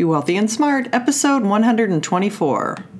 Be Wealthy and Smart, episode 124.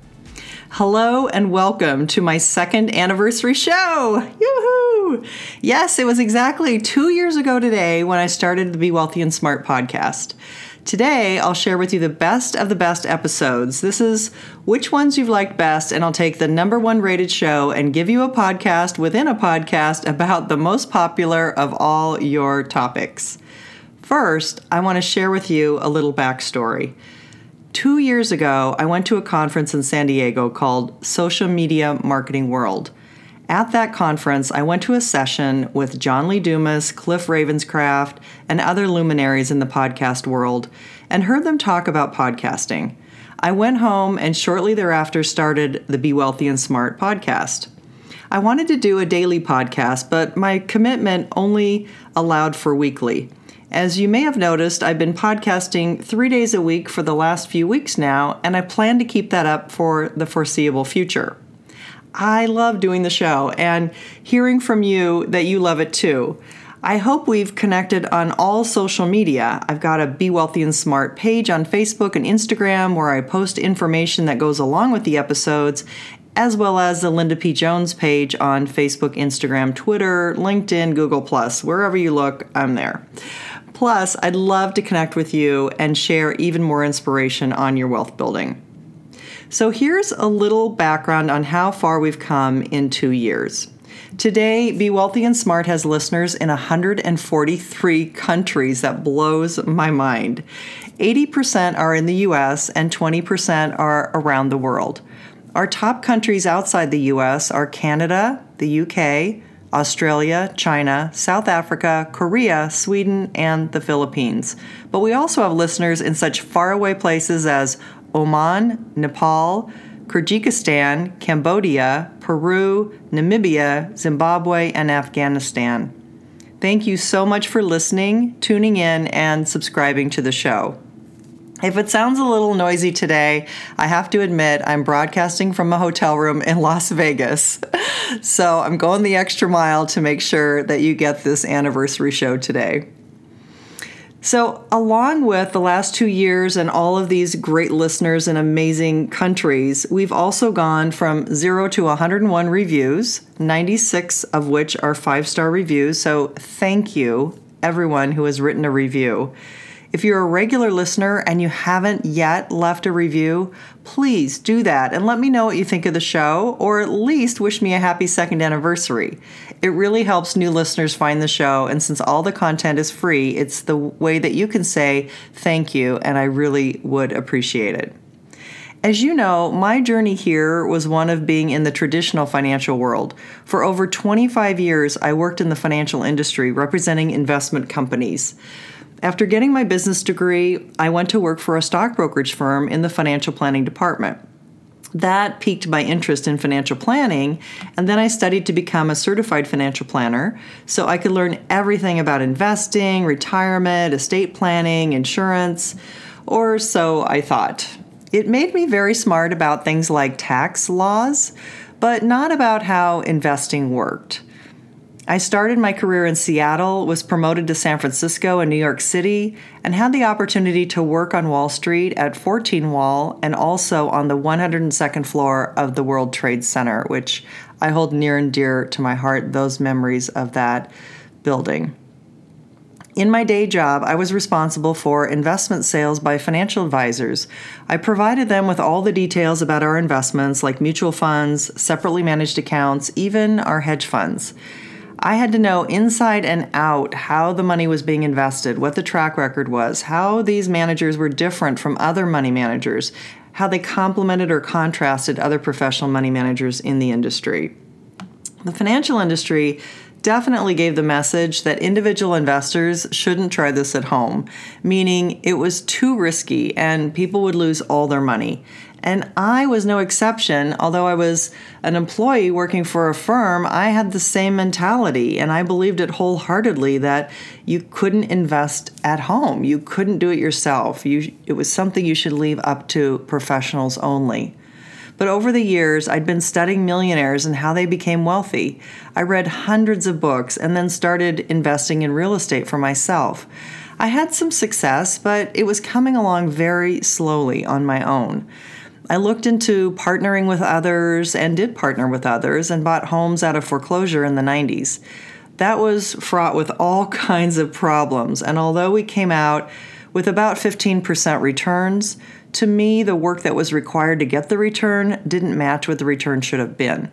Hello and welcome to my second anniversary show. Yoo-hoo! Yes, it was exactly two years ago today when I started the Be Wealthy and Smart podcast. Today, I'll share with you the best of the best episodes. This is which ones you've liked best, and I'll take the number one rated show and give you a podcast within a podcast about the most popular of all your topics. First, I want to share with you a little backstory. Two years ago, I went to a conference in San Diego called Social Media Marketing World. At that conference, I went to a session with John Lee Dumas, Cliff Ravenscraft, and other luminaries in the podcast world and heard them talk about podcasting. I went home and shortly thereafter started the Be Wealthy and Smart podcast. I wanted to do a daily podcast, but my commitment only allowed for weekly. As you may have noticed, I've been podcasting three days a week for the last few weeks now, and I plan to keep that up for the foreseeable future. I love doing the show and hearing from you that you love it too. I hope we've connected on all social media. I've got a Be Wealthy and Smart page on Facebook and Instagram where I post information that goes along with the episodes, as well as the Linda P. Jones page on Facebook, Instagram, Twitter, LinkedIn, Google, wherever you look, I'm there. Plus, I'd love to connect with you and share even more inspiration on your wealth building. So, here's a little background on how far we've come in two years. Today, Be Wealthy and Smart has listeners in 143 countries. That blows my mind. 80% are in the US and 20% are around the world. Our top countries outside the US are Canada, the UK, Australia, China, South Africa, Korea, Sweden, and the Philippines. But we also have listeners in such faraway places as Oman, Nepal, Kyrgyzstan, Cambodia, Peru, Namibia, Zimbabwe, and Afghanistan. Thank you so much for listening, tuning in, and subscribing to the show. If it sounds a little noisy today, I have to admit I'm broadcasting from a hotel room in Las Vegas. So I'm going the extra mile to make sure that you get this anniversary show today. So, along with the last two years and all of these great listeners in amazing countries, we've also gone from zero to 101 reviews, 96 of which are five star reviews. So, thank you, everyone who has written a review. If you're a regular listener and you haven't yet left a review, please do that and let me know what you think of the show, or at least wish me a happy second anniversary. It really helps new listeners find the show, and since all the content is free, it's the way that you can say thank you, and I really would appreciate it. As you know, my journey here was one of being in the traditional financial world. For over 25 years, I worked in the financial industry representing investment companies. After getting my business degree, I went to work for a stock brokerage firm in the financial planning department. That piqued my interest in financial planning, and then I studied to become a certified financial planner so I could learn everything about investing, retirement, estate planning, insurance, or so I thought. It made me very smart about things like tax laws, but not about how investing worked. I started my career in Seattle, was promoted to San Francisco and New York City, and had the opportunity to work on Wall Street at 14 Wall and also on the 102nd floor of the World Trade Center, which I hold near and dear to my heart, those memories of that building. In my day job, I was responsible for investment sales by financial advisors. I provided them with all the details about our investments, like mutual funds, separately managed accounts, even our hedge funds. I had to know inside and out how the money was being invested, what the track record was, how these managers were different from other money managers, how they complemented or contrasted other professional money managers in the industry. The financial industry definitely gave the message that individual investors shouldn't try this at home, meaning it was too risky and people would lose all their money. And I was no exception. Although I was an employee working for a firm, I had the same mentality and I believed it wholeheartedly that you couldn't invest at home. You couldn't do it yourself. You, it was something you should leave up to professionals only. But over the years, I'd been studying millionaires and how they became wealthy. I read hundreds of books and then started investing in real estate for myself. I had some success, but it was coming along very slowly on my own. I looked into partnering with others and did partner with others and bought homes out of foreclosure in the 90s. That was fraught with all kinds of problems, and although we came out with about 15% returns, to me, the work that was required to get the return didn't match what the return should have been.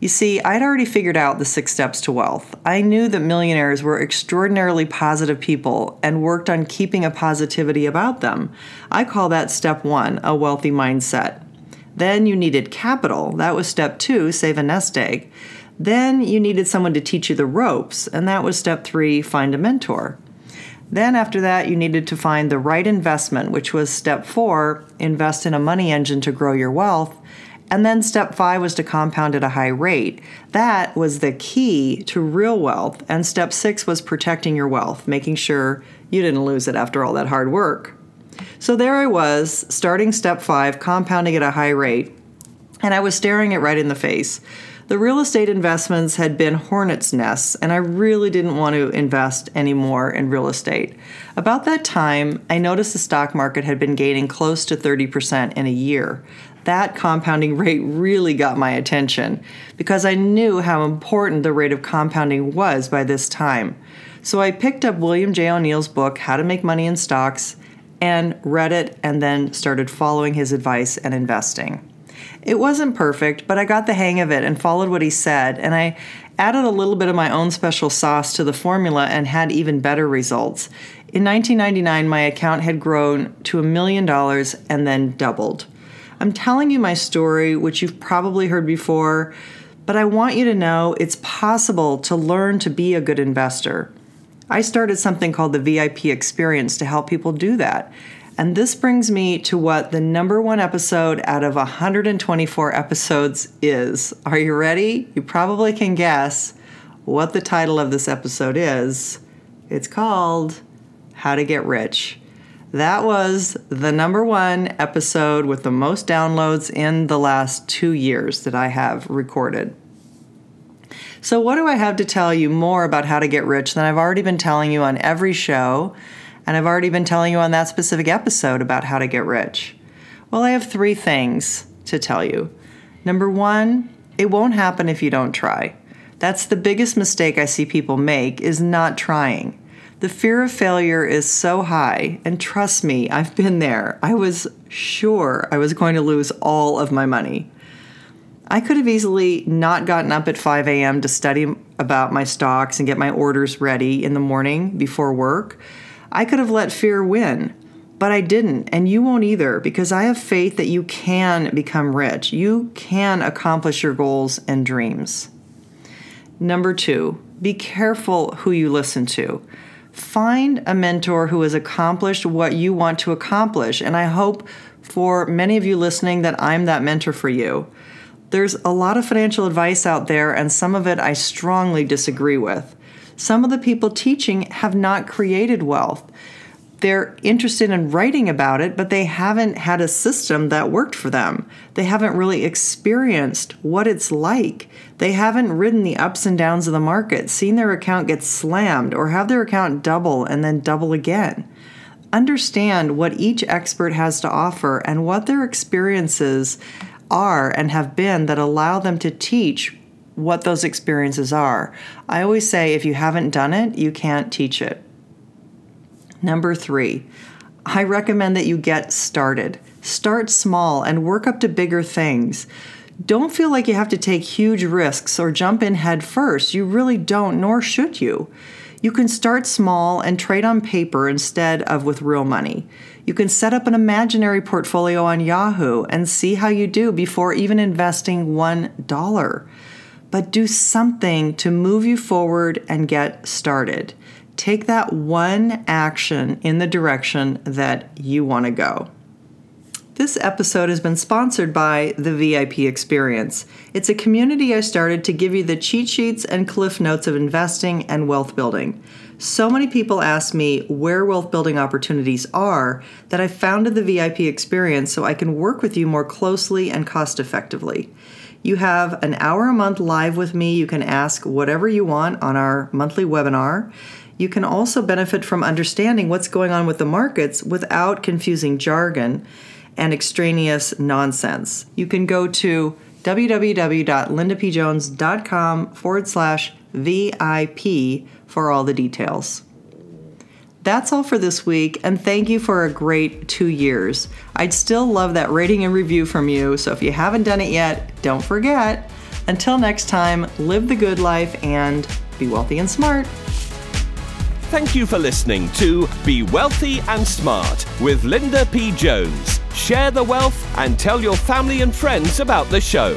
You see, I'd already figured out the six steps to wealth. I knew that millionaires were extraordinarily positive people and worked on keeping a positivity about them. I call that step one, a wealthy mindset. Then you needed capital. That was step two, save a nest egg. Then you needed someone to teach you the ropes, and that was step three, find a mentor. Then, after that, you needed to find the right investment, which was step four invest in a money engine to grow your wealth. And then step five was to compound at a high rate. That was the key to real wealth. And step six was protecting your wealth, making sure you didn't lose it after all that hard work. So there I was, starting step five, compounding at a high rate, and I was staring it right in the face. The real estate investments had been hornet's nests, and I really didn't want to invest anymore in real estate. About that time, I noticed the stock market had been gaining close to 30% in a year. That compounding rate really got my attention because I knew how important the rate of compounding was by this time. So I picked up William J. O'Neill's book, How to Make Money in Stocks, and read it and then started following his advice and investing. It wasn't perfect, but I got the hang of it and followed what he said, and I added a little bit of my own special sauce to the formula and had even better results. In 1999, my account had grown to a million dollars and then doubled. I'm telling you my story, which you've probably heard before, but I want you to know it's possible to learn to be a good investor. I started something called the VIP experience to help people do that. And this brings me to what the number one episode out of 124 episodes is. Are you ready? You probably can guess what the title of this episode is. It's called How to Get Rich. That was the number one episode with the most downloads in the last two years that I have recorded. So, what do I have to tell you more about how to get rich than I've already been telling you on every show? And I've already been telling you on that specific episode about how to get rich. Well, I have three things to tell you. Number one, it won't happen if you don't try. That's the biggest mistake I see people make is not trying. The fear of failure is so high, and trust me, I've been there. I was sure I was going to lose all of my money. I could have easily not gotten up at 5 a.m. to study about my stocks and get my orders ready in the morning before work. I could have let fear win, but I didn't, and you won't either because I have faith that you can become rich. You can accomplish your goals and dreams. Number two, be careful who you listen to. Find a mentor who has accomplished what you want to accomplish, and I hope for many of you listening that I'm that mentor for you. There's a lot of financial advice out there, and some of it I strongly disagree with. Some of the people teaching have not created wealth. They're interested in writing about it, but they haven't had a system that worked for them. They haven't really experienced what it's like. They haven't ridden the ups and downs of the market, seen their account get slammed, or have their account double and then double again. Understand what each expert has to offer and what their experiences are and have been that allow them to teach what those experiences are. I always say if you haven't done it, you can't teach it. Number three, I recommend that you get started. Start small and work up to bigger things. Don't feel like you have to take huge risks or jump in head first. You really don't, nor should you. You can start small and trade on paper instead of with real money. You can set up an imaginary portfolio on Yahoo and see how you do before even investing $1. But do something to move you forward and get started. Take that one action in the direction that you want to go. This episode has been sponsored by the VIP Experience. It's a community I started to give you the cheat sheets and cliff notes of investing and wealth building. So many people ask me where wealth building opportunities are that I founded the VIP Experience so I can work with you more closely and cost effectively. You have an hour a month live with me. You can ask whatever you want on our monthly webinar. You can also benefit from understanding what's going on with the markets without confusing jargon and extraneous nonsense. You can go to www.lindapjones.com forward slash VIP for all the details. That's all for this week, and thank you for a great two years. I'd still love that rating and review from you, so if you haven't done it yet, don't forget. Until next time, live the good life and be wealthy and smart. Thank you for listening to Be Wealthy and Smart with Linda P. Jones. Share the wealth and tell your family and friends about the show.